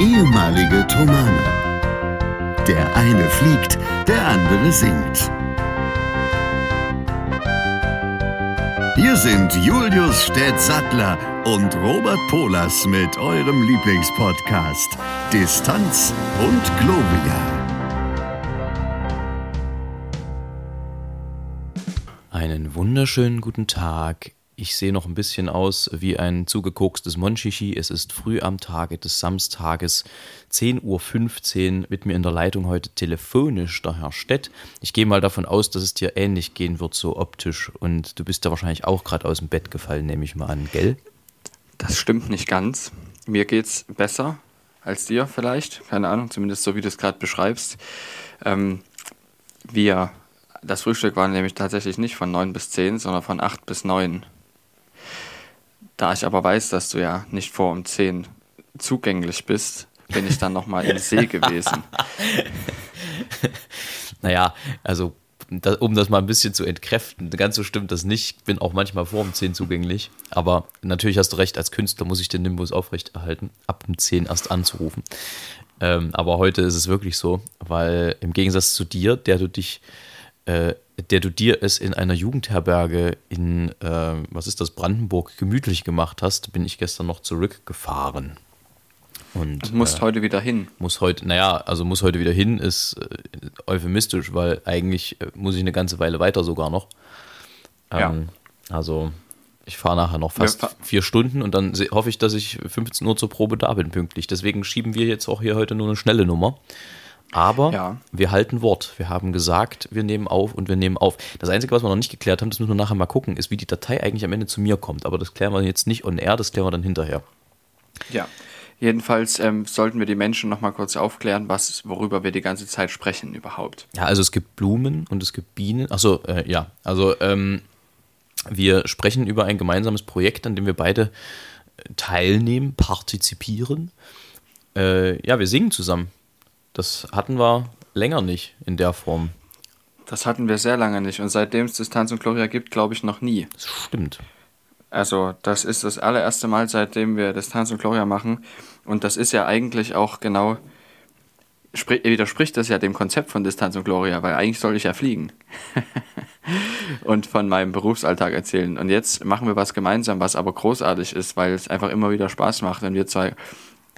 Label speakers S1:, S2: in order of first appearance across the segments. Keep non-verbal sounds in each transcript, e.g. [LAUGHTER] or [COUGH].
S1: ehemalige Tomane. Der eine fliegt, der andere singt. Hier sind Julius Städtsattler und Robert Polas mit eurem Lieblingspodcast Distanz und Globia.
S2: Einen wunderschönen guten Tag. Ich sehe noch ein bisschen aus wie ein zugekokstes Monchichi. Es ist früh am Tage des Samstages, 10.15 Uhr, mit mir in der Leitung heute telefonisch der Herr Stett. Ich gehe mal davon aus, dass es dir ähnlich gehen wird, so optisch. Und du bist ja wahrscheinlich auch gerade aus dem Bett gefallen, nehme ich mal an, gell?
S3: Das stimmt nicht ganz. Mir geht's besser als dir vielleicht. Keine Ahnung, zumindest so wie du es gerade beschreibst. Ähm, wir, das Frühstück war nämlich tatsächlich nicht von 9 bis 10, sondern von 8 bis 9. Da ich aber weiß, dass du ja nicht vor um 10 zugänglich bist, bin ich dann nochmal im See [LAUGHS] gewesen.
S2: naja, also um das mal ein bisschen zu entkräften, ganz so stimmt das nicht. Ich bin auch manchmal vor um 10 zugänglich. Aber natürlich hast du recht, als Künstler muss ich den Nimbus aufrechterhalten, ab um 10 erst anzurufen. Ähm, aber heute ist es wirklich so, weil im Gegensatz zu dir, der du dich äh, der du dir es in einer Jugendherberge in, äh, was ist das, Brandenburg gemütlich gemacht hast, bin ich gestern noch zurückgefahren.
S3: Und, du musst äh, heute wieder hin.
S2: Muss heute, naja, also muss heute wieder hin, ist äh, euphemistisch, weil eigentlich äh, muss ich eine ganze Weile weiter sogar noch. Ähm, ja. Also ich fahre nachher noch fast vier Stunden und dann hoffe ich, dass ich 15 Uhr zur Probe da bin, pünktlich. Deswegen schieben wir jetzt auch hier heute nur eine schnelle Nummer. Aber ja. wir halten Wort. Wir haben gesagt, wir nehmen auf und wir nehmen auf. Das Einzige, was wir noch nicht geklärt haben, das müssen wir nachher mal gucken, ist, wie die Datei eigentlich am Ende zu mir kommt. Aber das klären wir jetzt nicht on air, das klären wir dann hinterher.
S3: Ja. Jedenfalls ähm, sollten wir die Menschen noch mal kurz aufklären, was, worüber wir die ganze Zeit sprechen überhaupt.
S2: Ja, also es gibt Blumen und es gibt Bienen. Achso, äh, ja. Also ähm, wir sprechen über ein gemeinsames Projekt, an dem wir beide teilnehmen, partizipieren. Äh, ja, wir singen zusammen. Das hatten wir länger nicht in der Form.
S3: Das hatten wir sehr lange nicht und seitdem es Distanz und Gloria gibt, glaube ich noch nie.
S2: Das stimmt.
S3: Also, das ist das allererste Mal, seitdem wir Distanz und Gloria machen. Und das ist ja eigentlich auch genau, widerspricht das ja dem Konzept von Distanz und Gloria, weil eigentlich soll ich ja fliegen. [LAUGHS] und von meinem Berufsalltag erzählen. Und jetzt machen wir was gemeinsam, was aber großartig ist, weil es einfach immer wieder Spaß macht, wenn wir zwei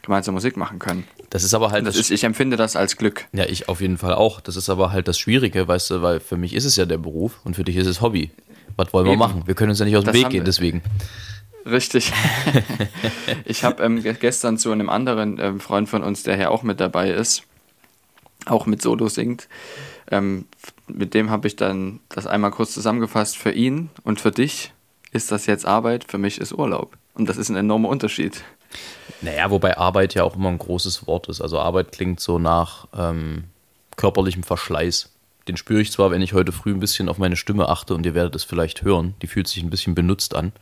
S3: gemeinsam Musik machen können.
S2: Das ist aber halt.
S3: Das ist, ich empfinde das als Glück.
S2: Ja, ich auf jeden Fall auch. Das ist aber halt das Schwierige, weißt du, weil für mich ist es ja der Beruf und für dich ist es Hobby. Was wollen wir Eben. machen? Wir können uns ja nicht aus dem das Weg gehen, deswegen.
S3: Richtig. [LAUGHS] ich habe ähm, gestern zu einem anderen ähm, Freund von uns, der hier auch mit dabei ist, auch mit Solo singt, ähm, mit dem habe ich dann das einmal kurz zusammengefasst. Für ihn und für dich ist das jetzt Arbeit, für mich ist Urlaub. Und das ist ein enormer Unterschied.
S2: Naja, wobei Arbeit ja auch immer ein großes Wort ist. Also Arbeit klingt so nach ähm, körperlichem Verschleiß. Den spüre ich zwar, wenn ich heute früh ein bisschen auf meine Stimme achte und ihr werdet es vielleicht hören. Die fühlt sich ein bisschen benutzt an.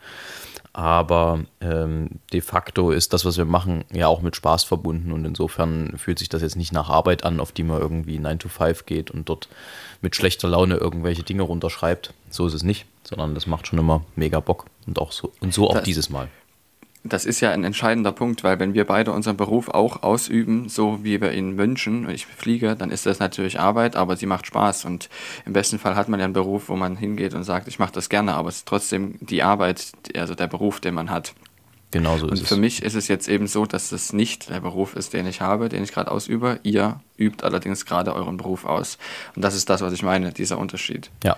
S2: Aber ähm, de facto ist das, was wir machen, ja auch mit Spaß verbunden. Und insofern fühlt sich das jetzt nicht nach Arbeit an, auf die man irgendwie 9 to 5 geht und dort mit schlechter Laune irgendwelche Dinge runterschreibt. So ist es nicht, sondern das macht schon immer mega Bock. Und auch so, und so auch das, dieses Mal
S3: das ist ja ein entscheidender Punkt, weil wenn wir beide unseren Beruf auch ausüben, so wie wir ihn wünschen, ich fliege, dann ist das natürlich Arbeit, aber sie macht Spaß und im besten Fall hat man ja einen Beruf, wo man hingeht und sagt, ich mache das gerne, aber es ist trotzdem die Arbeit, also der Beruf, den man hat.
S2: Genauso
S3: ist und
S2: es.
S3: Für mich ist es jetzt eben so, dass es nicht der Beruf ist, den ich habe, den ich gerade ausübe. Ihr übt allerdings gerade euren Beruf aus. Und das ist das, was ich meine, dieser Unterschied.
S2: Ja.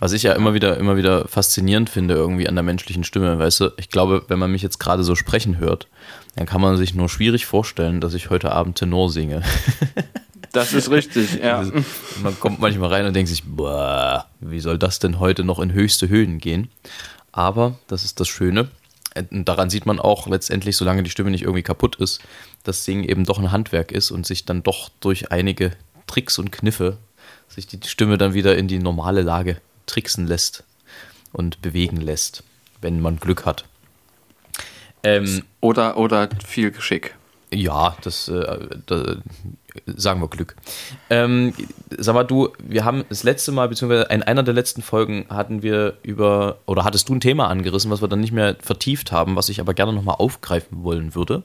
S2: Was ich ja immer wieder, immer wieder faszinierend finde, irgendwie an der menschlichen Stimme, weißt du, ich glaube, wenn man mich jetzt gerade so sprechen hört, dann kann man sich nur schwierig vorstellen, dass ich heute Abend Tenor singe. [LAUGHS]
S3: Das ist richtig, ja.
S2: Man kommt manchmal rein und denkt sich, boah, wie soll das denn heute noch in höchste Höhen gehen? Aber das ist das Schöne daran sieht man auch letztendlich, solange die Stimme nicht irgendwie kaputt ist, dass Singen eben doch ein Handwerk ist und sich dann doch durch einige Tricks und Kniffe sich die Stimme dann wieder in die normale Lage tricksen lässt und bewegen lässt, wenn man Glück hat.
S3: Ähm, oder, oder viel Geschick.
S2: Ja, das, äh, das, sagen wir Glück. Ähm, sag mal, du, wir haben das letzte Mal, beziehungsweise in einer der letzten Folgen hatten wir über, oder hattest du ein Thema angerissen, was wir dann nicht mehr vertieft haben, was ich aber gerne nochmal aufgreifen wollen würde.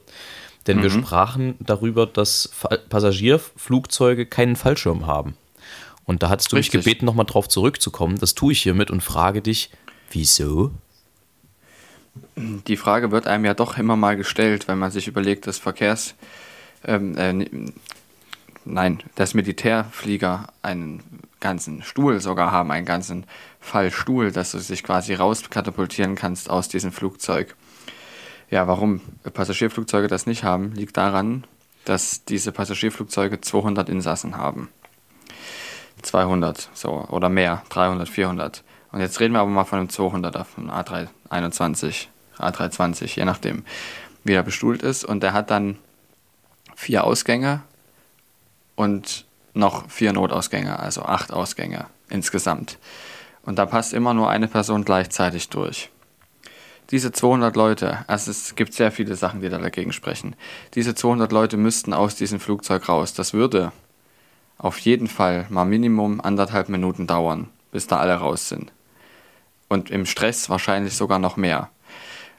S2: Denn wir sprachen darüber, dass Passagierflugzeuge keinen Fallschirm haben. Und da hattest du mich
S3: Richtig.
S2: gebeten, nochmal drauf zurückzukommen. Das tue ich hiermit und frage dich, wieso?
S3: Die Frage wird einem ja doch immer mal gestellt, wenn man sich überlegt, dass Verkehrs... Ähm, äh, nein, dass Militärflieger einen ganzen Stuhl sogar haben, einen ganzen Fallstuhl, dass du dich quasi rauskatapultieren kannst aus diesem Flugzeug. Ja, warum Passagierflugzeuge das nicht haben, liegt daran, dass diese Passagierflugzeuge 200 Insassen haben. 200, so, oder mehr, 300, 400. Und jetzt reden wir aber mal von einem 200er, von einem A321, A320, je nachdem, wie er bestuhlt ist. Und der hat dann vier Ausgänge und noch vier Notausgänge, also acht Ausgänge insgesamt. Und da passt immer nur eine Person gleichzeitig durch. Diese 200 Leute, also es gibt sehr viele Sachen, die da dagegen sprechen. Diese 200 Leute müssten aus diesem Flugzeug raus. Das würde auf jeden Fall mal Minimum anderthalb Minuten dauern, bis da alle raus sind. Und im Stress wahrscheinlich sogar noch mehr.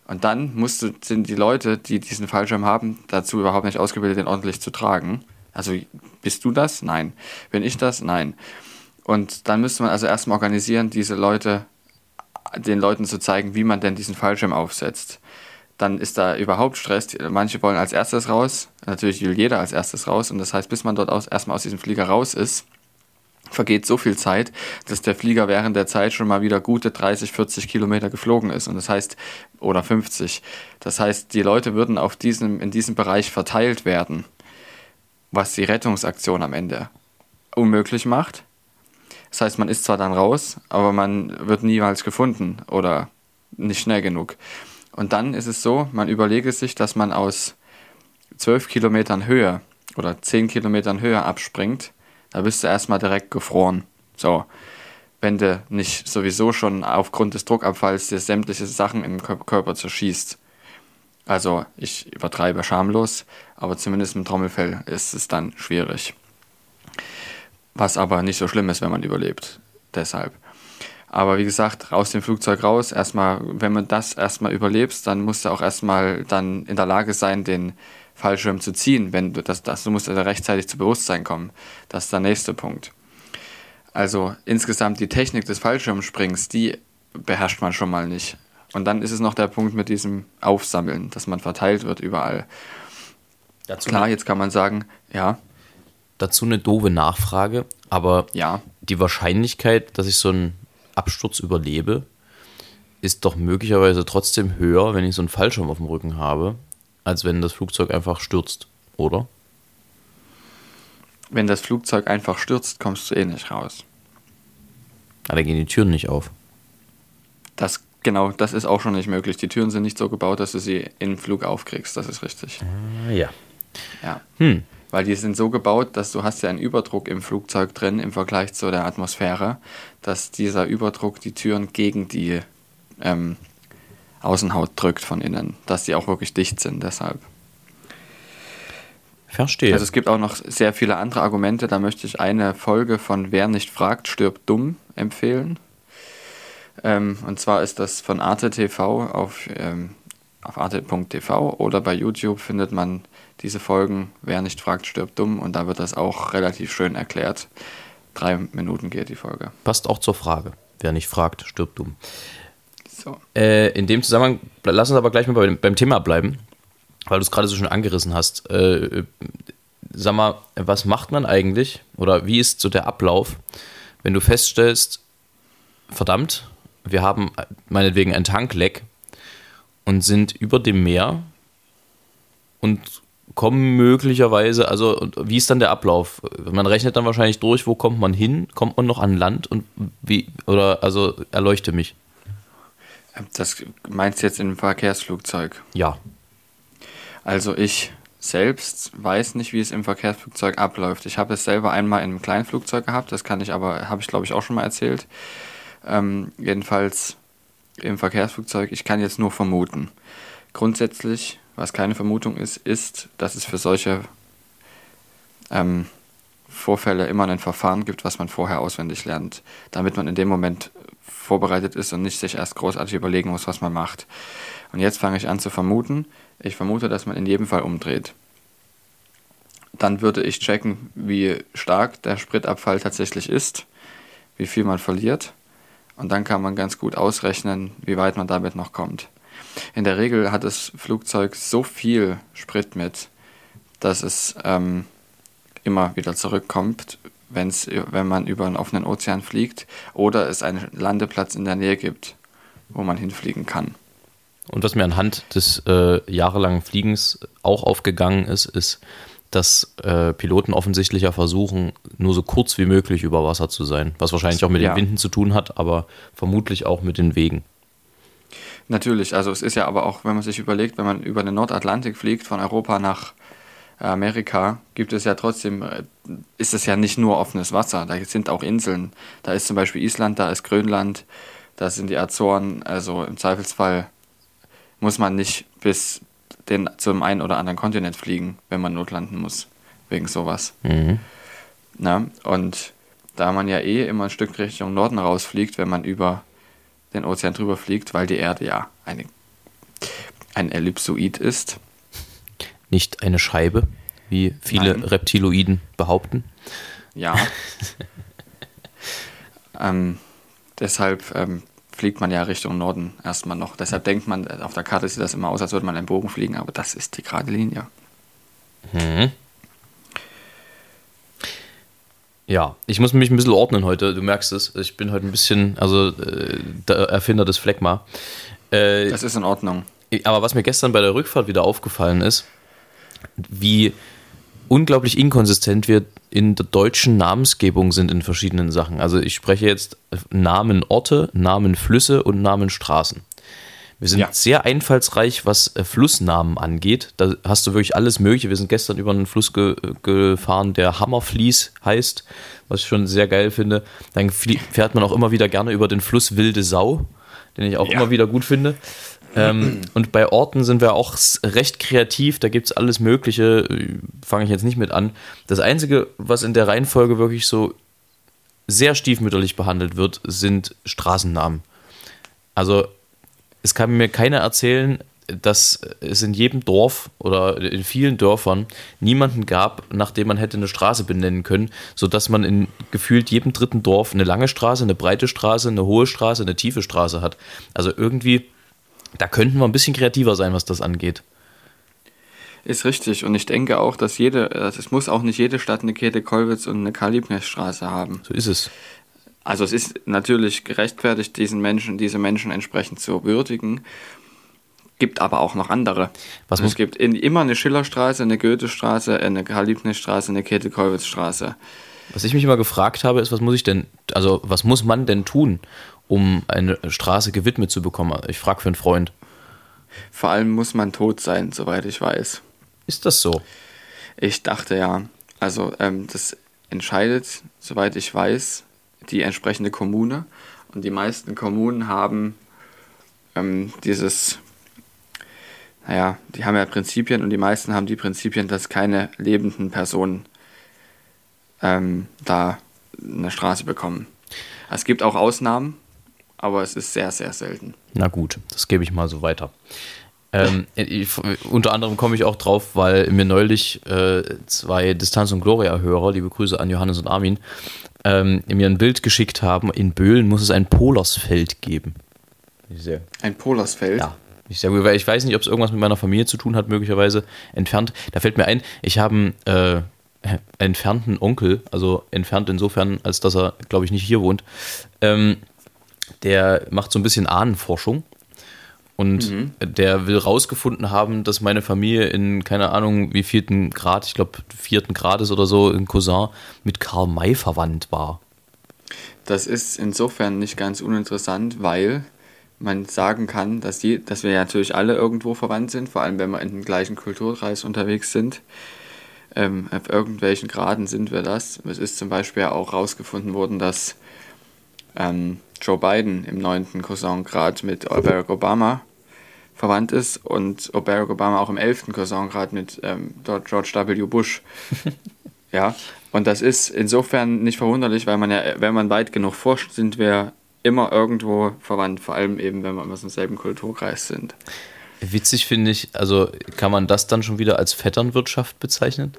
S3: Und dann musst du, sind die Leute, die diesen Fallschirm haben, dazu überhaupt nicht ausgebildet, den ordentlich zu tragen. Also bist du das? Nein. Bin ich das? Nein. Und dann müsste man also erstmal organisieren, diese Leute, den Leuten zu zeigen, wie man denn diesen Fallschirm aufsetzt. Dann ist da überhaupt Stress. Manche wollen als erstes raus. Natürlich will jeder als erstes raus. Und das heißt, bis man dort aus, erstmal aus diesem Flieger raus ist, vergeht so viel Zeit, dass der Flieger während der Zeit schon mal wieder gute 30, 40 Kilometer geflogen ist. Und das heißt, oder 50. Das heißt, die Leute würden auf diesem, in diesem Bereich verteilt werden, was die Rettungsaktion am Ende unmöglich macht. Das heißt, man ist zwar dann raus, aber man wird niemals gefunden oder nicht schnell genug. Und dann ist es so, man überlege sich, dass man aus 12 Kilometern Höhe oder 10 Kilometern Höhe abspringt, da bist du erstmal direkt gefroren. So, wenn du nicht sowieso schon aufgrund des Druckabfalls dir sämtliche Sachen im Kör- Körper zerschießt. Also, ich übertreibe schamlos, aber zumindest im Trommelfell ist es dann schwierig. Was aber nicht so schlimm ist, wenn man überlebt. Deshalb. Aber wie gesagt, aus dem Flugzeug raus, erstmal, wenn man das erstmal überlebst, dann musst du auch erstmal dann in der Lage sein, den Fallschirm zu ziehen, wenn du das, das du musst also rechtzeitig zu Bewusstsein kommen. Das ist der nächste Punkt. Also insgesamt die Technik des Fallschirmsprings, die beherrscht man schon mal nicht. Und dann ist es noch der Punkt mit diesem Aufsammeln, dass man verteilt wird überall.
S2: Dazu,
S3: Klar, jetzt kann man sagen, ja,
S2: dazu eine doofe Nachfrage, aber
S3: ja,
S2: die Wahrscheinlichkeit, dass ich so einen Absturz überlebe, ist doch möglicherweise trotzdem höher, wenn ich so einen Fallschirm auf dem Rücken habe, als wenn das Flugzeug einfach stürzt, oder?
S3: wenn das Flugzeug einfach stürzt, kommst du eh nicht raus.
S2: Ja, da gehen die Türen nicht auf.
S3: Das, genau, das ist auch schon nicht möglich. Die Türen sind nicht so gebaut, dass du sie im Flug aufkriegst. Das ist richtig.
S2: Ah, ja.
S3: Ja.
S2: Hm.
S3: Weil die sind so gebaut, dass du hast ja einen Überdruck im Flugzeug drin im Vergleich zu der Atmosphäre, dass dieser Überdruck die Türen gegen die ähm, Außenhaut drückt von innen, dass die auch wirklich dicht sind deshalb.
S2: Verstehe.
S3: Also es gibt auch noch sehr viele andere Argumente. Da möchte ich eine Folge von Wer nicht fragt, stirbt dumm empfehlen. Ähm, und zwar ist das von Arte TV auf, ähm, auf arte.tv oder bei YouTube findet man diese Folgen Wer nicht fragt, stirbt dumm. Und da wird das auch relativ schön erklärt. Drei Minuten geht die Folge.
S2: Passt auch zur Frage. Wer nicht fragt, stirbt dumm.
S3: So.
S2: Äh, in dem Zusammenhang, lass uns aber gleich mal beim, beim Thema bleiben, weil du es gerade so schön angerissen hast. Äh, sag mal, was macht man eigentlich oder wie ist so der Ablauf, wenn du feststellst, verdammt, wir haben meinetwegen ein Tankleck und sind über dem Meer und kommen möglicherweise, also wie ist dann der Ablauf? Man rechnet dann wahrscheinlich durch, wo kommt man hin? Kommt man noch an Land und wie, oder also erleuchte mich.
S3: Das meinst du jetzt einem Verkehrsflugzeug?
S2: Ja.
S3: Also ich selbst weiß nicht, wie es im Verkehrsflugzeug abläuft. Ich habe es selber einmal in einem kleinen Flugzeug gehabt, das kann ich aber, habe ich glaube ich auch schon mal erzählt. Ähm, jedenfalls im Verkehrsflugzeug, ich kann jetzt nur vermuten. Grundsätzlich, was keine Vermutung ist, ist, dass es für solche ähm, Vorfälle immer ein Verfahren gibt, was man vorher auswendig lernt, damit man in dem Moment vorbereitet ist und nicht sich erst großartig überlegen muss, was man macht. Und jetzt fange ich an zu vermuten. Ich vermute, dass man in jedem Fall umdreht. Dann würde ich checken, wie stark der Spritabfall tatsächlich ist, wie viel man verliert. Und dann kann man ganz gut ausrechnen, wie weit man damit noch kommt. In der Regel hat das Flugzeug so viel Sprit mit, dass es ähm, immer wieder zurückkommt, wenn's, wenn man über einen offenen Ozean fliegt oder es einen Landeplatz in der Nähe gibt, wo man hinfliegen kann.
S2: Und was mir anhand des äh, jahrelangen Fliegens auch aufgegangen ist, ist, dass äh, Piloten offensichtlich ja versuchen, nur so kurz wie möglich über Wasser zu sein. Was wahrscheinlich auch mit ja. den Winden zu tun hat, aber vermutlich auch mit den Wegen.
S3: Natürlich, also es ist ja aber auch, wenn man sich überlegt, wenn man über den Nordatlantik fliegt, von Europa nach Amerika, gibt es ja trotzdem, äh, ist es ja nicht nur offenes Wasser, da sind auch Inseln. Da ist zum Beispiel Island, da ist Grönland, da sind die Azoren, also im Zweifelsfall muss man nicht bis den, zum einen oder anderen Kontinent fliegen, wenn man notlanden muss, wegen sowas. Mhm. Na, und da man ja eh immer ein Stück Richtung Norden rausfliegt, wenn man über den Ozean drüber fliegt, weil die Erde ja eine, ein Ellipsoid ist.
S2: Nicht eine Scheibe, wie viele Nein. Reptiloiden behaupten.
S3: Ja. [LAUGHS] ähm, deshalb ähm, fliegt man ja Richtung Norden erstmal noch. Deshalb denkt man, auf der Karte sieht das immer aus, als würde man einen Bogen fliegen, aber das ist die gerade Linie. Mhm.
S2: Ja, ich muss mich ein bisschen ordnen heute, du merkst es. Ich bin heute ein bisschen, also äh, der Erfinder des Phlegma.
S3: Äh, das ist in Ordnung.
S2: Aber was mir gestern bei der Rückfahrt wieder aufgefallen ist, wie unglaublich inkonsistent wir in der deutschen Namensgebung sind in verschiedenen Sachen. Also ich spreche jetzt Namen Orte, Namen Flüsse und Namen Straßen. Wir sind ja. sehr einfallsreich, was äh, Flussnamen angeht. Da hast du wirklich alles Mögliche. Wir sind gestern über einen Fluss ge gefahren, der Hammerflies heißt, was ich schon sehr geil finde. Dann fährt man auch immer wieder gerne über den Fluss Wilde Sau, den ich auch ja. immer wieder gut finde. Ähm, und bei Orten sind wir auch recht kreativ, da gibt es alles Mögliche, fange ich jetzt nicht mit an. Das Einzige, was in der Reihenfolge wirklich so sehr stiefmütterlich behandelt wird, sind Straßennamen. Also es kann mir keiner erzählen, dass es in jedem Dorf oder in vielen Dörfern niemanden gab, nach dem man hätte eine Straße benennen können, sodass man in gefühlt jedem dritten Dorf eine lange Straße, eine breite Straße, eine hohe Straße, eine tiefe Straße hat. Also irgendwie da könnten wir ein bisschen kreativer sein, was das angeht.
S3: Ist richtig. Und ich denke auch, dass jede, also es muss auch nicht jede Stadt eine Käthe-Kollwitz und eine Karl-Liebknecht-Straße haben.
S2: So ist es.
S3: Also es ist natürlich gerechtfertigt, diesen Menschen, diese Menschen entsprechend zu würdigen. Gibt aber auch noch andere. Was also es gibt in, immer eine Schillerstraße, eine Goethestraße, eine Karl-Liebknecht-Straße, eine Käthe-Kollwitz-Straße.
S2: Was ich mich immer gefragt habe, ist, was muss ich denn, also was muss man denn tun, um eine Straße gewidmet zu bekommen. Ich frage für einen Freund.
S3: Vor allem muss man tot sein, soweit ich weiß.
S2: Ist das so?
S3: Ich dachte ja. Also ähm, das entscheidet, soweit ich weiß, die entsprechende Kommune. Und die meisten Kommunen haben ähm, dieses, naja, die haben ja Prinzipien und die meisten haben die Prinzipien, dass keine lebenden Personen ähm, da eine Straße bekommen. Es gibt auch Ausnahmen, aber es ist sehr, sehr selten.
S2: Na gut, das gebe ich mal so weiter. Ähm, ich, unter anderem komme ich auch drauf, weil mir neulich äh, zwei Distanz- und Gloria-Hörer, liebe Grüße an Johannes und Armin, ähm, mir ein Bild geschickt haben. In Böhlen muss es ein Polersfeld geben.
S3: Ein Polersfeld?
S2: Ja. Ich, sehr gut, weil ich weiß nicht, ob es irgendwas mit meiner Familie zu tun hat, möglicherweise entfernt. Da fällt mir ein, ich habe einen äh, entfernten Onkel, also entfernt insofern, als dass er, glaube ich, nicht hier wohnt. Ähm, der macht so ein bisschen Ahnenforschung. Und mhm. der will rausgefunden haben, dass meine Familie in, keine Ahnung, wie vierten Grad, ich glaube vierten Grades oder so, in Cousin mit Karl May verwandt war.
S3: Das ist insofern nicht ganz uninteressant, weil man sagen kann, dass, die, dass wir natürlich alle irgendwo verwandt sind, vor allem wenn wir in dem gleichen Kulturkreis unterwegs sind. Ähm, auf irgendwelchen Graden sind wir das. Es ist zum Beispiel auch rausgefunden worden, dass ähm, Joe Biden im neunten Cousin-Grad mit Barack Obama verwandt ist und Barack Obama auch im elften Cousin-Grad mit ähm, George W. Bush. [LAUGHS] ja, Und das ist insofern nicht verwunderlich, weil man ja, wenn man weit genug forscht, sind wir immer irgendwo verwandt, vor allem eben, wenn wir aus demselben Kulturkreis sind.
S2: Witzig finde ich, also kann man das dann schon wieder als Vetternwirtschaft bezeichnen?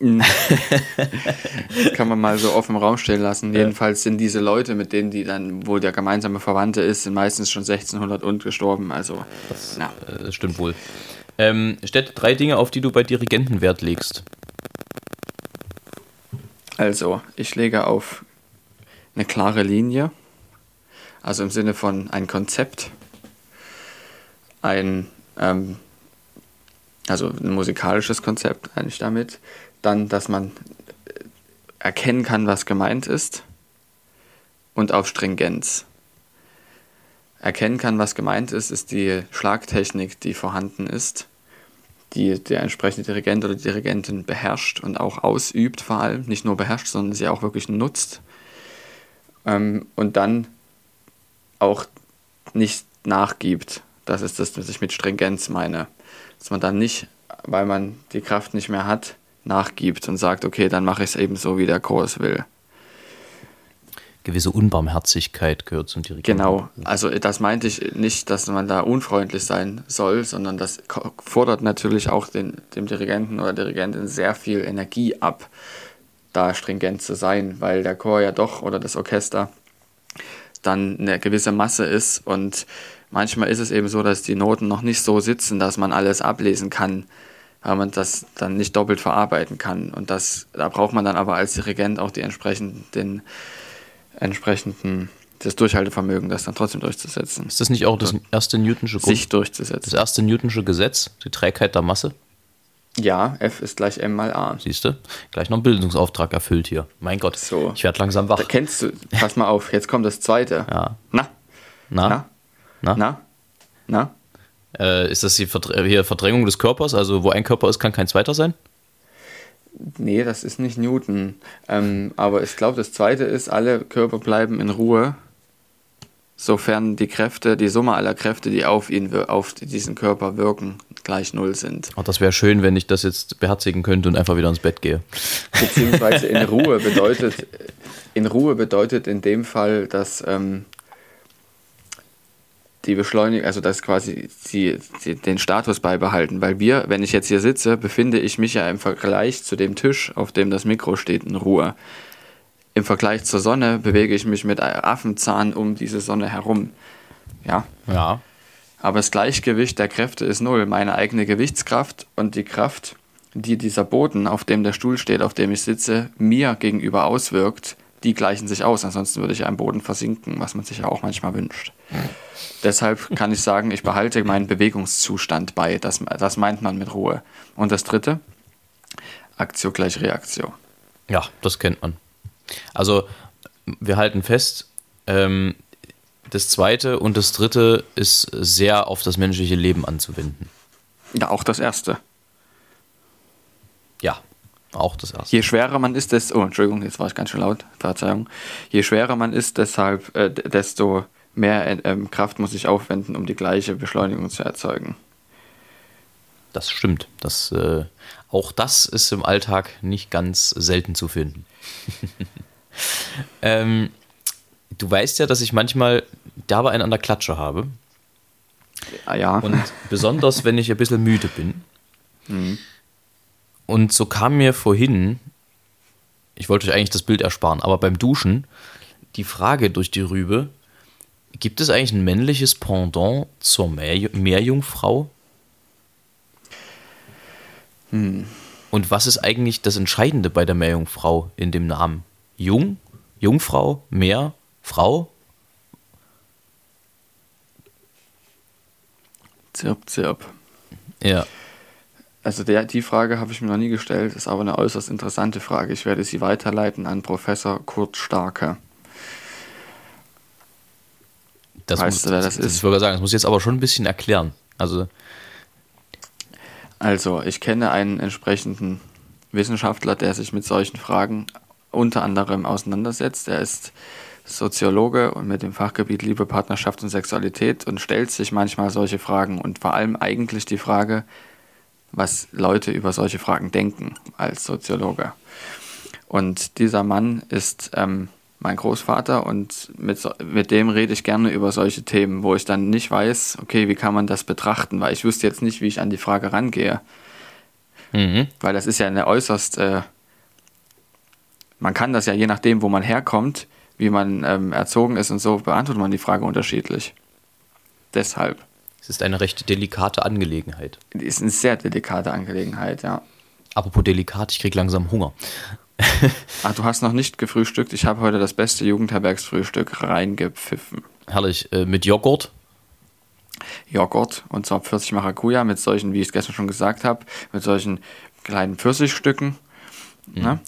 S2: [LAUGHS]
S3: Kann man mal so offen im Raum stehen lassen. Ja. Jedenfalls sind diese Leute, mit denen die dann, wo der gemeinsame Verwandte ist, sind meistens schon 1600 und gestorben. Also,
S2: das, na. äh, stimmt wohl. Ähm, Städte drei Dinge, auf die du bei Dirigenten Wert legst.
S3: Also, ich lege auf eine klare Linie, also im Sinne von ein Konzept, ein, ähm, also ein musikalisches Konzept eigentlich damit, dann, dass man erkennen kann, was gemeint ist und auf Stringenz. Erkennen kann, was gemeint ist, ist die Schlagtechnik, die vorhanden ist, die der entsprechende Dirigent oder Dirigentin beherrscht und auch ausübt vor allem, nicht nur beherrscht, sondern sie auch wirklich nutzt. Ähm, und dann auch nicht nachgibt. Das ist das, was ich mit Stringenz meine. Dass man dann nicht, weil man die Kraft nicht mehr hat, nachgibt und sagt, okay, dann mache ich es eben so, wie der Chor es will.
S2: Gewisse Unbarmherzigkeit gehört zum Dirigenten.
S3: Genau, also das meinte ich nicht, dass man da unfreundlich sein soll, sondern das fordert natürlich auch den, dem Dirigenten oder Dirigentin sehr viel Energie ab, da stringent zu sein, weil der Chor ja doch oder das Orchester dann eine gewisse Masse ist und manchmal ist es eben so, dass die Noten noch nicht so sitzen, dass man alles ablesen kann weil man das dann nicht doppelt verarbeiten kann. Und das, da braucht man dann aber als Dirigent auch die entsprechenden, den entsprechenden, das Durchhaltevermögen, das dann trotzdem durchzusetzen.
S2: Ist das nicht auch das erste Newtonsche
S3: Grund, sich durchzusetzen?
S2: Das erste Newtonsche Gesetz, die Trägheit der Masse?
S3: Ja, F ist gleich M mal A.
S2: Siehst du? Gleich noch einen Bildungsauftrag erfüllt hier. Mein Gott, so. ich werde langsam wach. Da
S3: kennst du, pass mal auf, jetzt kommt das zweite.
S2: Ja.
S3: Na?
S2: Na?
S3: Na? Na? Na? Na?
S2: Äh, ist das die Verdr hier Verdrängung des Körpers? Also wo ein Körper ist, kann kein zweiter sein?
S3: Nee, das ist nicht Newton. Ähm, aber ich glaube, das zweite ist, alle Körper bleiben in Ruhe, sofern die Kräfte, die Summe aller Kräfte, die auf ihn, auf diesen Körper wirken, gleich null sind.
S2: Oh, das wäre schön, wenn ich das jetzt beherzigen könnte und einfach wieder ins Bett gehe.
S3: Beziehungsweise in [LAUGHS] Ruhe bedeutet, in Ruhe bedeutet in dem Fall, dass ähm, die Beschleunigung, also dass quasi sie, sie, den Status beibehalten. Weil wir, wenn ich jetzt hier sitze, befinde ich mich ja im Vergleich zu dem Tisch, auf dem das Mikro steht, in Ruhe. Im Vergleich zur Sonne bewege ich mich mit Affenzahn um diese Sonne herum. Ja.
S2: Ja.
S3: Aber das Gleichgewicht der Kräfte ist null. Meine eigene Gewichtskraft und die Kraft, die dieser Boden, auf dem der Stuhl steht, auf dem ich sitze, mir gegenüber auswirkt, die gleichen sich aus. Ansonsten würde ich am Boden versinken, was man sich ja auch manchmal wünscht. Deshalb [LAUGHS] kann ich sagen, ich behalte meinen Bewegungszustand bei. Das, das meint man mit Ruhe. Und das dritte, Aktio gleich Reaktio.
S2: Ja, das kennt man. Also, wir halten fest, ähm, das zweite und das dritte ist sehr auf das menschliche Leben anzuwenden.
S3: Ja, auch das erste.
S2: Ja, auch das erste.
S3: Je schwerer man ist, desto. Oh, Entschuldigung, jetzt war ich ganz schön laut. Verzeihung. Je schwerer man ist, deshalb, äh, desto mehr ähm, Kraft muss ich aufwenden, um die gleiche Beschleunigung zu erzeugen.
S2: Das stimmt. Das, äh, auch das ist im Alltag nicht ganz selten zu finden. [LAUGHS] ähm, du weißt ja, dass ich manchmal dabei einen an der Klatsche habe.
S3: Ah, ja.
S2: Und [LAUGHS] besonders, wenn ich ein bisschen müde bin. Mhm. Und so kam mir vorhin, ich wollte euch eigentlich das Bild ersparen, aber beim Duschen die Frage durch die Rübe, Gibt es eigentlich ein männliches Pendant zur Meer Meerjungfrau? Hm. Und was ist eigentlich das Entscheidende bei der Meerjungfrau in dem Namen? Jung, Jungfrau, Meer, Frau?
S3: Zirp, zirp.
S2: Ja.
S3: Also der, die Frage habe ich mir noch nie gestellt, ist aber eine äußerst interessante Frage. Ich werde sie weiterleiten an Professor Kurt Starke.
S2: Das weißt muss, du, wer das, das ist? Ich würde sagen, das muss ich jetzt aber schon ein bisschen erklären. Also,
S3: also, ich kenne einen entsprechenden Wissenschaftler, der sich mit solchen Fragen unter anderem auseinandersetzt. Er ist Soziologe und mit dem Fachgebiet Liebe, Partnerschaft und Sexualität und stellt sich manchmal solche Fragen und vor allem eigentlich die Frage, was Leute über solche Fragen denken als Soziologe. Und dieser Mann ist ähm, mein Großvater und mit, mit dem rede ich gerne über solche Themen, wo ich dann nicht weiß, okay, wie kann man das betrachten, weil ich wüsste jetzt nicht, wie ich an die Frage rangehe.
S2: Mhm.
S3: Weil das ist ja eine äußerst, äh, man kann das ja je nachdem, wo man herkommt, wie man ähm, erzogen ist und so, beantwortet man die Frage unterschiedlich. Deshalb.
S2: Es ist eine recht delikate Angelegenheit.
S3: Die ist eine sehr delikate Angelegenheit, ja.
S2: Apropos delikat, ich krieg langsam Hunger.
S3: Ach, du hast noch nicht gefrühstückt. Ich habe heute das beste Jugendherbergsfrühstück reingepfiffen.
S2: Herrlich, äh, mit Joghurt.
S3: Joghurt und zwar Pfirsich Maracuja mit solchen, wie ich es gestern schon gesagt habe, mit solchen kleinen Pfirsichstücken. Ne?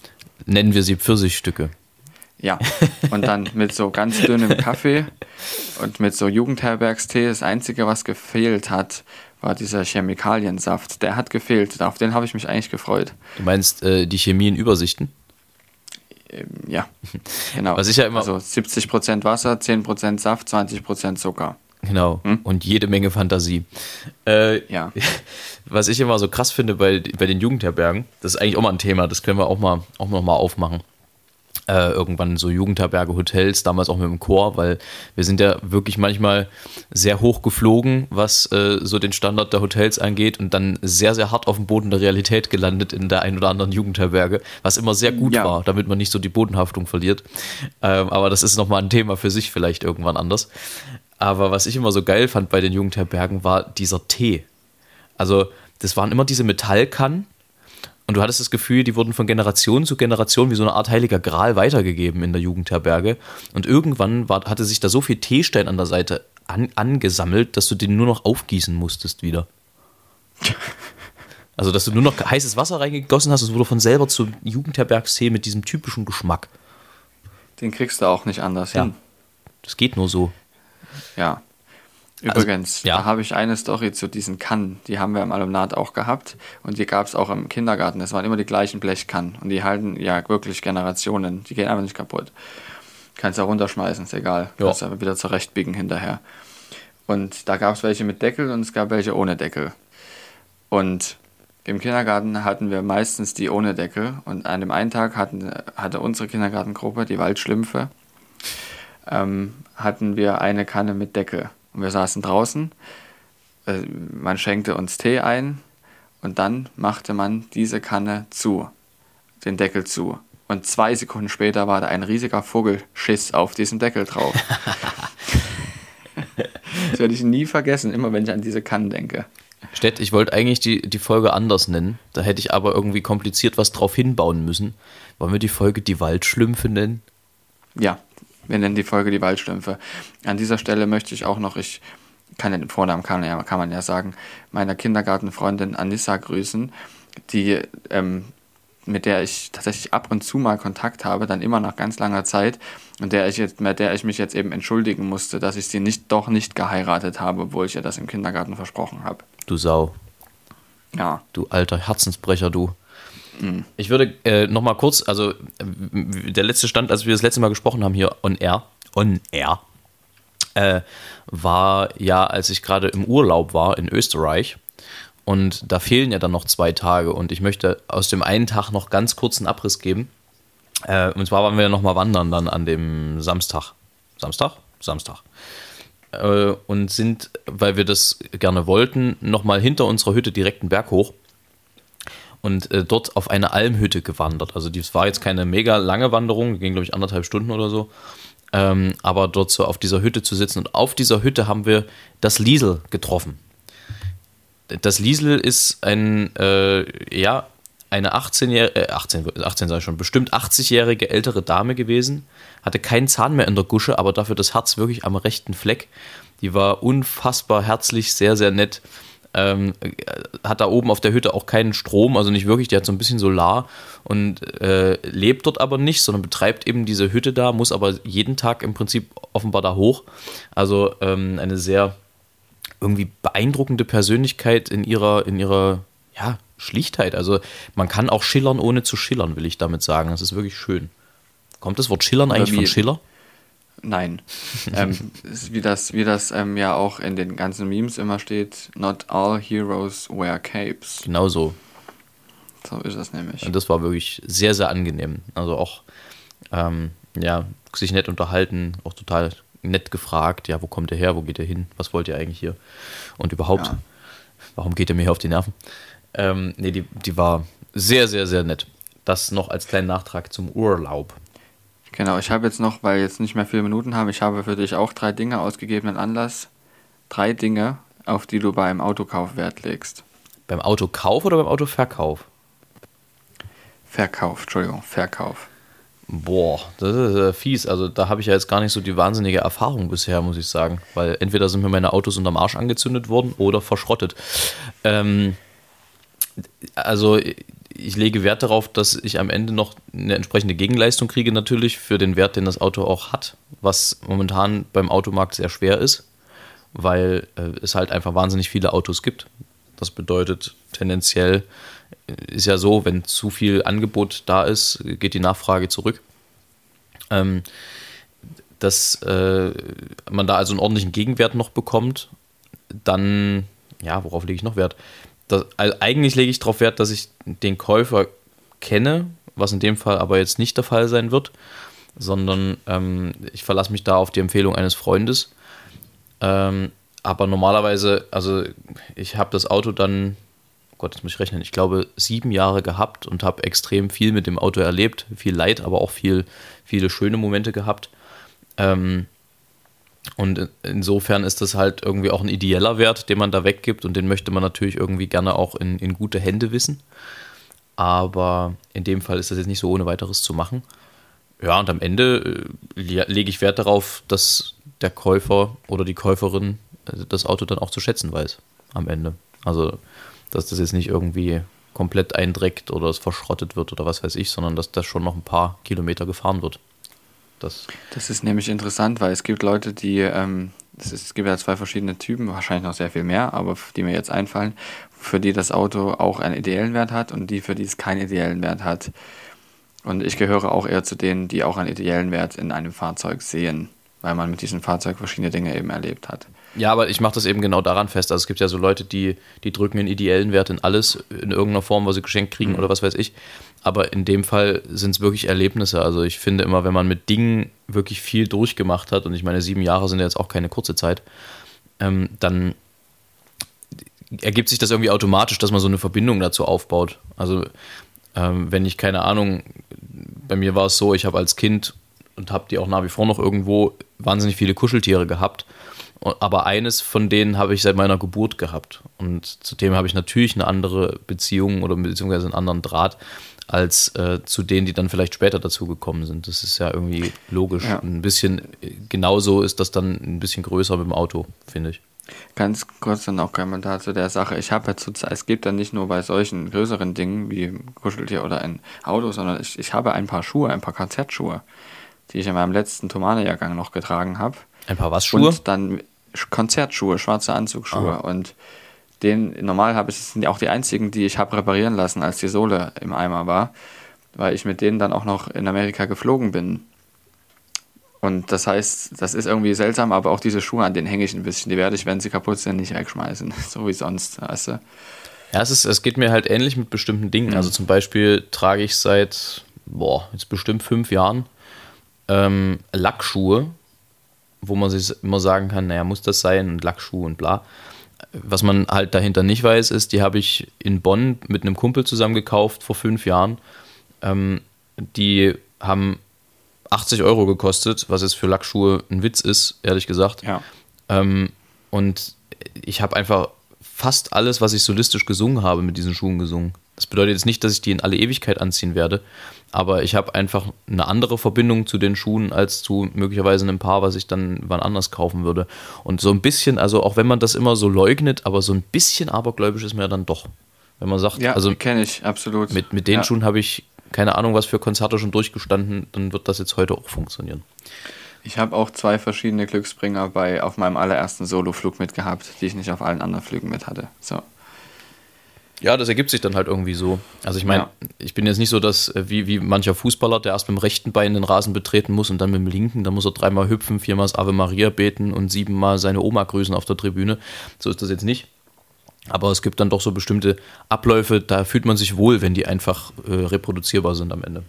S2: Nennen wir sie Pfirsichstücke.
S3: Ja, und dann [LAUGHS] mit so ganz dünnem Kaffee und mit so Jugendherbergstee. Das Einzige, was gefehlt hat, war dieser Chemikaliensaft. Der hat gefehlt. Auf den habe ich mich eigentlich gefreut.
S2: Du meinst äh, die Chemie in Übersichten?
S3: Ähm, ja, [LAUGHS] genau.
S2: Was ich ja immer-
S3: Also 70% Wasser, 10% Saft, 20% Zucker.
S2: Genau. Und jede Menge Fantasie. Äh,
S3: Ja. [LAUGHS]
S2: Was ich immer so krass finde bei, bei den Jugendherbergen, das ist eigentlich auch mal ein Thema, das können wir auch mal, auch noch mal aufmachen. Äh, irgendwann so Jugendherberge, Hotels, damals auch mit dem Chor, weil wir sind ja wirklich manchmal sehr hoch geflogen, was äh, so den Standard der Hotels angeht und dann sehr, sehr hart auf dem Boden der Realität gelandet in der ein oder anderen Jugendherberge, was immer sehr gut
S3: Ja.
S2: war, damit man nicht so die Bodenhaftung verliert. Ähm, aber das ist nochmal ein Thema für sich vielleicht irgendwann anders. Aber was ich immer so geil fand bei den Jugendherbergen war dieser Tee. Also, das waren immer diese Metallkannen. Und du hattest das Gefühl, die wurden von Generation zu Generation wie so eine Art heiliger Gral weitergegeben in der Jugendherberge. Und irgendwann war, hatte sich da so viel Teestein an der Seite an, angesammelt, dass du den nur noch aufgießen musstest wieder. [LAUGHS] Also, dass du nur noch heißes Wasser reingegossen hast, es wurde von selber zu Jugendherbergstee mit diesem typischen Geschmack.
S3: Den kriegst du auch nicht anders
S2: Ja.
S3: hin.
S2: Das geht nur so.
S3: Ja. Übrigens,
S2: Also, ja.
S3: da habe ich eine Story zu diesen Kannen. Die haben wir im Alumnat auch gehabt und die gab es auch im Kindergarten. Es waren immer die gleichen Blechkannen und die halten ja wirklich Generationen. Die gehen einfach nicht kaputt. Kannst auch runterschmeißen, ist egal.
S2: Ja.
S3: Kannst aber wieder zurechtbiegen hinterher. Und da gab es welche mit Deckel und es gab welche ohne Deckel. Und im Kindergarten hatten wir meistens die ohne Deckel und an dem einen Tag hatten, hatte unsere Kindergartengruppe, die Waldschlümpfe, ähm, hatten wir eine Kanne mit Deckel. Und wir saßen draußen, äh, man schenkte uns Tee ein und dann machte man diese Kanne zu, den Deckel zu. Und zwei Sekunden später war da ein riesiger Vogelschiss auf diesem Deckel drauf. [LAUGHS] das werde ich nie vergessen, immer wenn ich an diese Kannen denke.
S2: Stett, ich wollte eigentlich die, die Folge anders nennen. Da hätte ich aber irgendwie kompliziert was drauf hinbauen müssen. Wollen wir die Folge die Waldschlümpfe nennen?
S3: Ja, wir nennen die Folge die Waldstümpfe. An dieser Stelle möchte ich auch noch, ich kann den Vornamen kann, ja, kann man ja sagen, meiner Kindergartenfreundin Anissa grüßen, die ähm, mit der ich tatsächlich ab und zu mal Kontakt habe, dann immer nach ganz langer Zeit und der ich jetzt, mit der ich mich jetzt eben entschuldigen musste, dass ich sie nicht doch nicht geheiratet habe, obwohl ich ihr das im Kindergarten versprochen habe.
S2: Du Sau,
S3: Ja,
S2: du alter Herzensbrecher, du. Ich würde äh, noch mal kurz, also der letzte Stand, als wir das letzte Mal gesprochen haben hier on air, on air, äh, war ja, als ich gerade im Urlaub war in Österreich. Und da fehlen ja dann noch zwei Tage. Und ich möchte aus dem einen Tag noch ganz kurz einen Abriss geben. Äh, und zwar waren wir noch mal wandern dann an dem Samstag. Samstag? Samstag. Äh, und sind, weil wir das gerne wollten, noch mal hinter unserer Hütte direkt einen Berg hoch und äh, dort auf eine Almhütte gewandert. Also das war jetzt keine mega lange Wanderung, ging glaube ich anderthalb Stunden oder so. Ähm, aber dort so auf dieser Hütte zu sitzen und auf dieser Hütte haben wir das Liesel getroffen. Das Liesel ist ein, äh, ja, eine 18-jährige, äh, 18, 18 sag ich schon, bestimmt 80-jährige ältere Dame gewesen, hatte keinen Zahn mehr in der Gusche, aber dafür das Herz wirklich am rechten Fleck. Die war unfassbar herzlich, sehr, sehr nett. Ähm, äh, hat da oben auf der Hütte auch keinen Strom, also nicht wirklich, die hat so ein bisschen Solar und äh, lebt dort aber nicht, sondern betreibt eben diese Hütte da, muss aber jeden Tag im Prinzip offenbar da hoch. Also ähm, eine sehr irgendwie beeindruckende Persönlichkeit in ihrer, in ihrer ja, Schlichtheit. Also man kann auch schillern, ohne zu schillern, will ich damit sagen. Das ist wirklich schön. Kommt das Wort schillern eigentlich von Schiller?
S3: Nein. [LAUGHS] ähm, wie das, wie das ähm, ja auch in den ganzen Memes immer steht, not all heroes wear capes.
S2: Genau so.
S3: So ist es nämlich.
S2: Und das war wirklich sehr, sehr angenehm. Also auch, ähm, ja, sich nett unterhalten, auch total nett gefragt, ja, wo kommt ihr her, wo geht ihr hin, was wollt ihr eigentlich hier und überhaupt,
S3: Ja.
S2: warum geht ihr mir hier auf die Nerven? Ähm, nee, die, die war sehr, sehr, sehr nett. Das noch als kleinen Nachtrag zum Urlaub.
S3: Genau, ich habe jetzt noch, weil jetzt nicht mehr viele Minuten haben, ich habe für dich auch drei Dinge ausgegebenen Anlass. Drei Dinge, auf die du beim Autokauf Wert legst.
S2: Beim Autokauf oder beim Autoverkauf?
S3: Verkauf, Entschuldigung, Verkauf.
S2: Boah, das ist äh, fies. Also da habe ich ja jetzt gar nicht so die wahnsinnige Erfahrung bisher, muss ich sagen. Weil entweder sind mir meine Autos unterm Arsch angezündet worden oder verschrottet. Ähm, also ich lege Wert darauf, dass ich am Ende noch eine entsprechende Gegenleistung kriege, natürlich für den Wert, den das Auto auch hat, was momentan beim Automarkt sehr schwer ist, weil äh, es halt einfach wahnsinnig viele Autos gibt. Das bedeutet tendenziell ist ja so, wenn zu viel Angebot da ist, geht die Nachfrage zurück. Ähm, dass äh, man da also einen ordentlichen Gegenwert noch bekommt, dann, ja, worauf lege ich noch Wert? Das, also eigentlich lege ich darauf Wert, dass ich den Käufer kenne, was in dem Fall aber jetzt nicht der Fall sein wird, sondern ähm, ich verlasse mich da auf die Empfehlung eines Freundes. Ähm, aber normalerweise, also ich habe das Auto dann, Gott, jetzt muss ich rechnen, ich glaube sieben Jahre gehabt und habe extrem viel mit dem Auto erlebt, viel Leid, aber auch viel, viele schöne Momente gehabt. Ähm, und insofern ist das halt irgendwie auch ein ideeller Wert, den man da weggibt und den möchte man natürlich irgendwie gerne auch in, in gute Hände wissen. Aber in dem Fall ist das jetzt nicht so ohne weiteres zu machen. Ja, und am Ende äh, le- lege ich Wert darauf, dass der Käufer oder die Käuferin äh, das Auto dann auch zu schätzen weiß am Ende. Also, dass das jetzt nicht irgendwie komplett eindreckt oder es verschrottet wird oder was weiß ich, sondern dass das schon noch ein paar Kilometer gefahren wird. Das,
S3: Das ist nämlich interessant, weil es gibt Leute, die, ähm, es, ist, es gibt ja zwei verschiedene Typen, wahrscheinlich noch sehr viel mehr, aber die mir jetzt einfallen, für die das Auto auch einen ideellen Wert hat und die, für die es keinen ideellen Wert hat. Und ich gehöre auch eher zu denen, die auch einen ideellen Wert in einem Fahrzeug sehen, weil man mit diesem Fahrzeug verschiedene Dinge eben erlebt hat.
S2: Ja, aber ich mache das eben genau daran fest. Also es gibt ja so Leute, die, die drücken einen ideellen Wert in alles, in irgendeiner Form, was sie geschenkt kriegen oder was weiß ich. Aber in dem Fall sind es wirklich Erlebnisse. Also ich finde immer, wenn man mit Dingen wirklich viel durchgemacht hat, und ich meine, sieben Jahre sind ja jetzt auch keine kurze Zeit, ähm, dann ergibt sich das irgendwie automatisch, dass man so eine Verbindung dazu aufbaut. Also ähm, wenn ich keine Ahnung, bei mir war es so, ich habe als Kind und habe die auch nach wie vor noch irgendwo wahnsinnig viele Kuscheltiere gehabt. Aber eines von denen habe ich seit meiner Geburt gehabt. Und zu dem habe ich natürlich eine andere Beziehung oder beziehungsweise einen anderen Draht als äh, zu denen, die dann vielleicht später dazu gekommen sind. Das ist ja irgendwie logisch.
S3: Ja.
S2: Ein bisschen, genauso ist das dann ein bisschen größer mit dem Auto, finde ich.
S3: Ganz kurz dann auch Kommentar zu der Sache. Ich habe zurzeit, es gibt dann nicht nur bei solchen größeren Dingen wie Kuscheltier oder ein Auto, sondern ich, ich habe ein paar Schuhe, ein paar Konzertschuhe, die ich in meinem letzten Tomane-Jahrgang noch getragen habe.
S2: Ein paar was Schuhe?
S3: Und dann Sch- Konzertschuhe, schwarze Anzugsschuhe. Und den, normal habe ich, sind ja auch die einzigen, die ich habe reparieren lassen, als die Sohle im Eimer war, weil ich mit denen dann auch noch in Amerika geflogen bin. Und das heißt, das ist irgendwie seltsam, aber auch diese Schuhe, an denen hänge ich ein bisschen. Die werde ich, wenn sie kaputt sind, nicht wegschmeißen. [LAUGHS] So wie sonst, weißt du?
S2: Ja, es, ist, es geht mir halt ähnlich mit bestimmten Dingen. Also zum Beispiel trage ich seit, boah, jetzt bestimmt fünf Jahren ähm, Lackschuhe, wo man sich immer sagen kann, naja, muss das sein und Lackschuhe und bla. Was man halt dahinter nicht weiß, ist, die habe ich in Bonn mit einem Kumpel zusammen gekauft vor fünf Jahren. Ähm, die haben 80 Euro gekostet, was jetzt für Lackschuhe ein Witz ist, ehrlich gesagt.
S3: Ja.
S2: Ähm, und ich habe einfach fast alles, was ich solistisch gesungen habe, mit diesen Schuhen gesungen. Das bedeutet jetzt nicht, dass ich die in alle Ewigkeit anziehen werde, aber ich habe einfach eine andere Verbindung zu den Schuhen als zu möglicherweise einem Paar, was ich dann wann anders kaufen würde. Und so ein bisschen, also auch wenn man das immer so leugnet, aber so ein bisschen abergläubisch ist mir ja dann doch. Wenn man sagt,
S3: Ja,
S2: also
S3: kenne ich, absolut.
S2: mit, mit den
S3: ja.
S2: Schuhen habe ich keine Ahnung, was für Konzerte schon durchgestanden, dann wird das jetzt heute auch funktionieren.
S3: Ich habe auch zwei verschiedene Glücksbringer bei auf meinem allerersten Soloflug mitgehabt, die ich nicht auf allen anderen Flügen mit hatte. So.
S2: Ja, das ergibt sich dann halt irgendwie so. Also ich meine,
S3: Ja.
S2: ich bin jetzt nicht so, dass äh, wie, wie mancher Fußballer, der erst mit dem rechten Bein den Rasen betreten muss und dann mit dem linken, da muss er dreimal hüpfen, viermal das Ave Maria beten und siebenmal seine Oma grüßen auf der Tribüne. So ist das jetzt nicht. Aber es gibt dann doch so bestimmte Abläufe, da fühlt man sich wohl, wenn die einfach äh, reproduzierbar sind am Ende.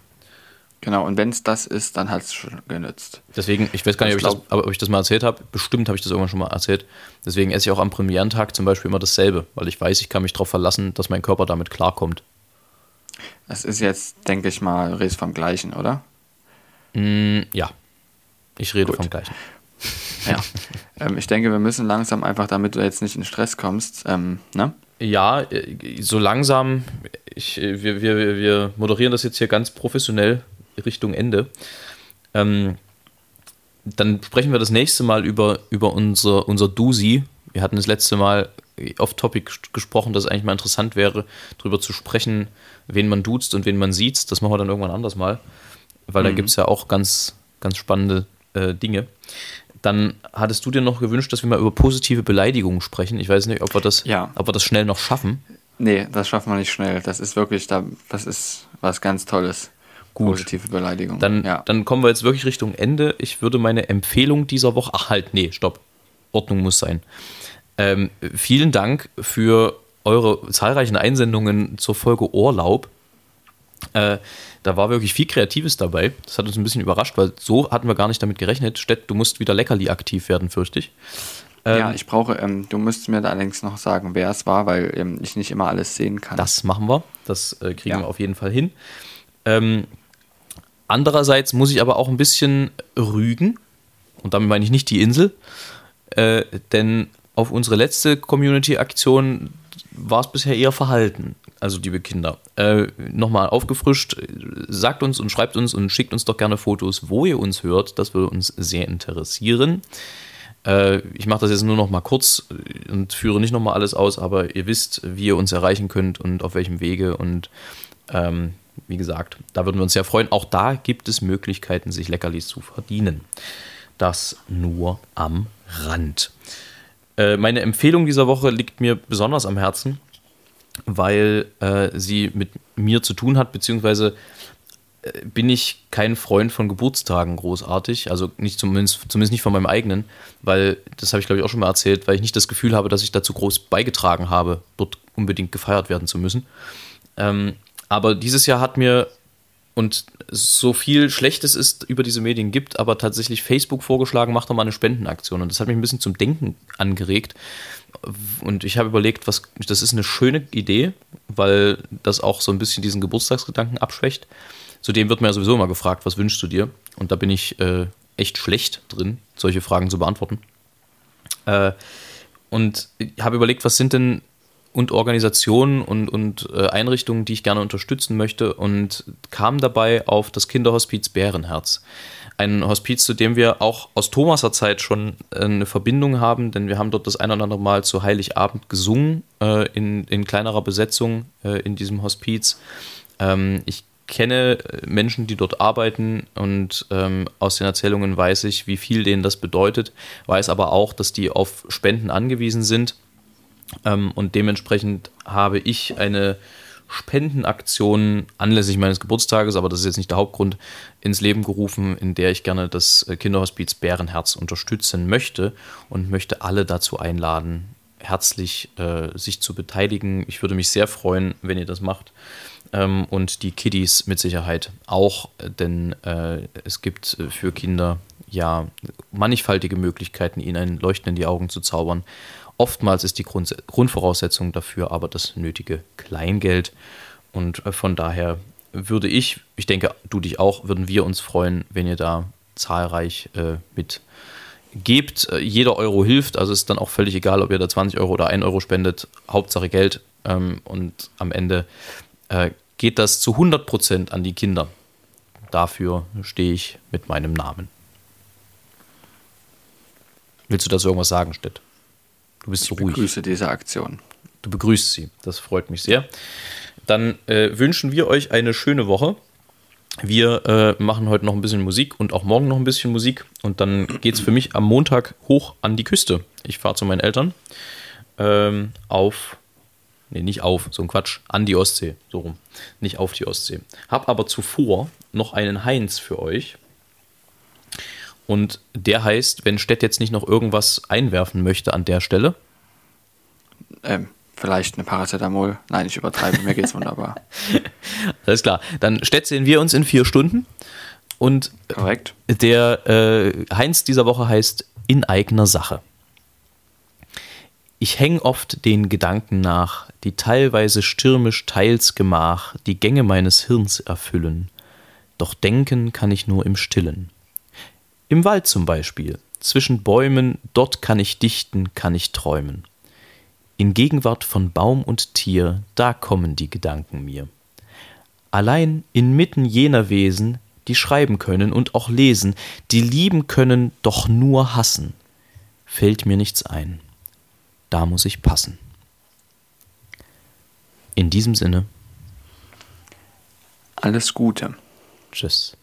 S3: Genau, und wenn es das ist, dann hat es schon genützt.
S2: Deswegen, ich weiß gar nicht, ob ich, das, ob ich das mal erzählt habe. Bestimmt habe ich das irgendwann schon mal erzählt. Deswegen esse ich auch am Premierentag zum Beispiel immer dasselbe, weil ich weiß, ich kann mich darauf verlassen, dass mein Körper damit klarkommt.
S3: Es ist jetzt, denke ich mal, redest vom Gleichen, oder?
S2: Mm, ja, ich rede Gut. vom Gleichen.
S3: Ja, [LAUGHS] ähm, ich denke, wir müssen langsam einfach, damit du jetzt nicht in Stress kommst, ähm, ne?
S2: Ja, äh, so langsam. Ich, äh, wir, wir, wir moderieren das jetzt hier ganz professionell Richtung Ende. Ähm, dann sprechen wir das nächste Mal über, über unser, unser Dusi. Wir hatten das letzte Mal off-topic gesprochen, dass es eigentlich mal interessant wäre, darüber zu sprechen, wen man duzt und wen man sieht. Das machen wir dann irgendwann anders mal, weil mhm. da gibt es ja auch ganz, ganz spannende äh, Dinge. Dann hattest du dir noch gewünscht, dass wir mal über positive Beleidigungen sprechen. Ich weiß nicht, ob wir das, ja. ob wir das schnell noch schaffen.
S3: Nee, das schaffen wir nicht schnell. Das ist wirklich, da, das ist was ganz Tolles. Gut. Positive Beleidigung.
S2: Dann, ja. dann kommen wir jetzt wirklich Richtung Ende. Ich würde meine Empfehlung dieser Woche. Ach halt, nee, stopp. Ordnung muss sein. Ähm, vielen Dank für eure zahlreichen Einsendungen zur Folge Urlaub. Äh, da war wirklich viel Kreatives dabei. Das hat uns ein bisschen überrascht, weil so hatten wir gar nicht damit gerechnet. Stett, du musst wieder Leckerli aktiv werden, fürchte ich.
S3: Ähm, ja, ich brauche, ähm, du müsstest mir da allerdings noch sagen, wer es war, weil ähm, ich nicht immer alles sehen kann.
S2: Das machen wir. Das äh, kriegen ja. wir auf jeden Fall hin. Andererseits muss ich aber auch ein bisschen rügen, und damit meine ich nicht die Insel, äh, denn auf unsere letzte Community-Aktion war es bisher eher verhalten. Also, liebe Kinder, äh, nochmal aufgefrischt, sagt uns und schreibt uns und schickt uns doch gerne Fotos, wo ihr uns hört. Das würde uns sehr interessieren. Äh, ich mache das jetzt nur noch mal kurz und führe nicht noch mal alles aus, aber ihr wisst, wie ihr uns erreichen könnt und auf welchem Wege und ähm, wie gesagt, da würden wir uns sehr freuen. Auch da gibt es Möglichkeiten, sich Leckerlis zu verdienen. Das nur am Rand. Äh, meine Empfehlung dieser Woche liegt mir besonders am Herzen, weil äh, sie mit mir zu tun hat, beziehungsweise äh, bin ich kein Freund von Geburtstagen großartig, also nicht zumindest, zumindest nicht von meinem eigenen, weil das habe ich glaube ich auch schon mal erzählt, weil ich nicht das Gefühl habe, dass ich dazu groß beigetragen habe, dort unbedingt gefeiert werden zu müssen. Ähm, aber dieses Jahr hat mir, und so viel Schlechtes es über diese Medien gibt, aber tatsächlich Facebook vorgeschlagen, macht doch mal eine Spendenaktion. Und das hat mich ein bisschen zum Denken angeregt. Und ich habe überlegt, was, das ist eine schöne Idee, weil das auch so ein bisschen diesen Geburtstagsgedanken abschwächt. Zudem wird mir ja sowieso immer gefragt, was wünschst du dir? Und da bin ich äh, echt schlecht drin, solche Fragen zu beantworten. Äh, und habe überlegt, was sind denn und Organisationen und, und äh, Einrichtungen, die ich gerne unterstützen möchte und kam dabei auf das Kinderhospiz Bärenherz. Ein Hospiz, zu dem wir auch aus Thomaser Zeit schon äh, eine Verbindung haben, denn wir haben dort das ein oder andere Mal zu Heiligabend gesungen, äh, in, in kleinerer Besetzung äh, in diesem Hospiz. Ähm, ich kenne äh, Menschen, die dort arbeiten und ähm, aus den Erzählungen weiß ich, wie viel denen das bedeutet, weiß aber auch, dass die auf Spenden angewiesen sind ähm, und dementsprechend habe ich eine Spendenaktion anlässlich meines Geburtstages, aber das ist jetzt nicht der Hauptgrund, ins Leben gerufen, in der ich gerne das äh, Kinderhospiz Bärenherz unterstützen möchte und möchte alle dazu einladen, herzlich äh, sich zu beteiligen. Ich würde mich sehr freuen, wenn ihr das macht. Ähm, und die Kiddies mit Sicherheit auch, denn äh, es gibt äh, für Kinder ja mannigfaltige Möglichkeiten, ihnen ein Leuchten in die Augen zu zaubern. Oftmals ist die Grund Grundvoraussetzung dafür aber das nötige Kleingeld. Und äh, von daher würde ich, ich denke, du dich auch, würden wir uns freuen, wenn ihr da zahlreich äh, mit gebt. Äh, jeder Euro hilft, also ist dann auch völlig egal, ob ihr da 20 Euro oder 1 Euro spendet. Hauptsache Geld. Ähm, und am Ende äh, geht das zu 100 Prozent an die Kinder. Dafür stehe ich mit meinem Namen. Willst du dazu irgendwas sagen, Stett? Du bist so ruhig.
S3: Ich begrüße diese Aktion.
S2: Du begrüßt sie. Das freut mich sehr. Dann äh, wünschen wir euch eine schöne Woche. Wir äh, machen heute noch ein bisschen Musik und auch morgen noch ein bisschen Musik. Und dann geht es für mich am Montag hoch an die Küste. Ich fahre zu meinen Eltern ähm, auf, nee, nicht auf, so ein Quatsch, an die Ostsee, so rum. Nicht auf die Ostsee. Hab aber zuvor noch einen Heinz für euch. Und der heißt, wenn Stett jetzt nicht noch irgendwas einwerfen möchte an der Stelle.
S3: Ähm, vielleicht eine Paracetamol. Nein, ich übertreibe, mir geht's wunderbar. [LAUGHS]
S2: Alles klar. Dann stetzeln wir uns in vier Stunden. Und
S3: Korrekt.
S2: der äh, Heinz dieser Woche heißt In eigener Sache. Ich häng oft den Gedanken nach, die teilweise stürmisch, teils gemach die Gänge meines Hirns erfüllen. Doch denken kann ich nur im Stillen. Im Wald zum Beispiel, zwischen Bäumen, dort kann ich dichten, kann ich träumen. In Gegenwart von Baum und Tier, da kommen die Gedanken mir. Allein inmitten jener Wesen, die schreiben können und auch lesen, die lieben können, doch nur hassen, fällt mir nichts ein. Da muss ich passen. In diesem Sinne,
S3: Alles Gute.
S2: tschüss.